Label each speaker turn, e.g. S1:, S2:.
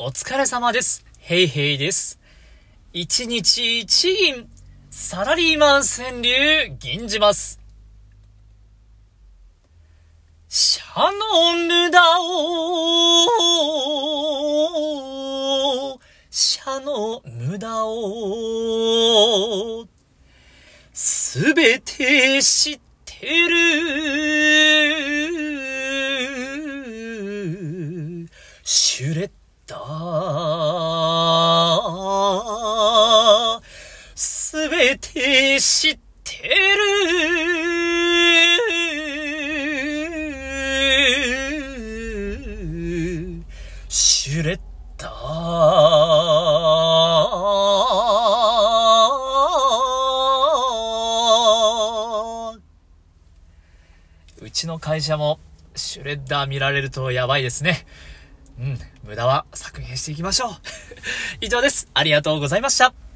S1: お疲れ様です。ヘイヘイです。一日一銀、サラリーマン川柳、銀じます。社の無駄を、社の無駄を、すべて知ってる、シュレッダー、すべて知ってる、シュレッダー。うちの会社もシュレッダー見られるとやばいですね。うん、無駄は削減していきましょう。以上です。ありがとうございました。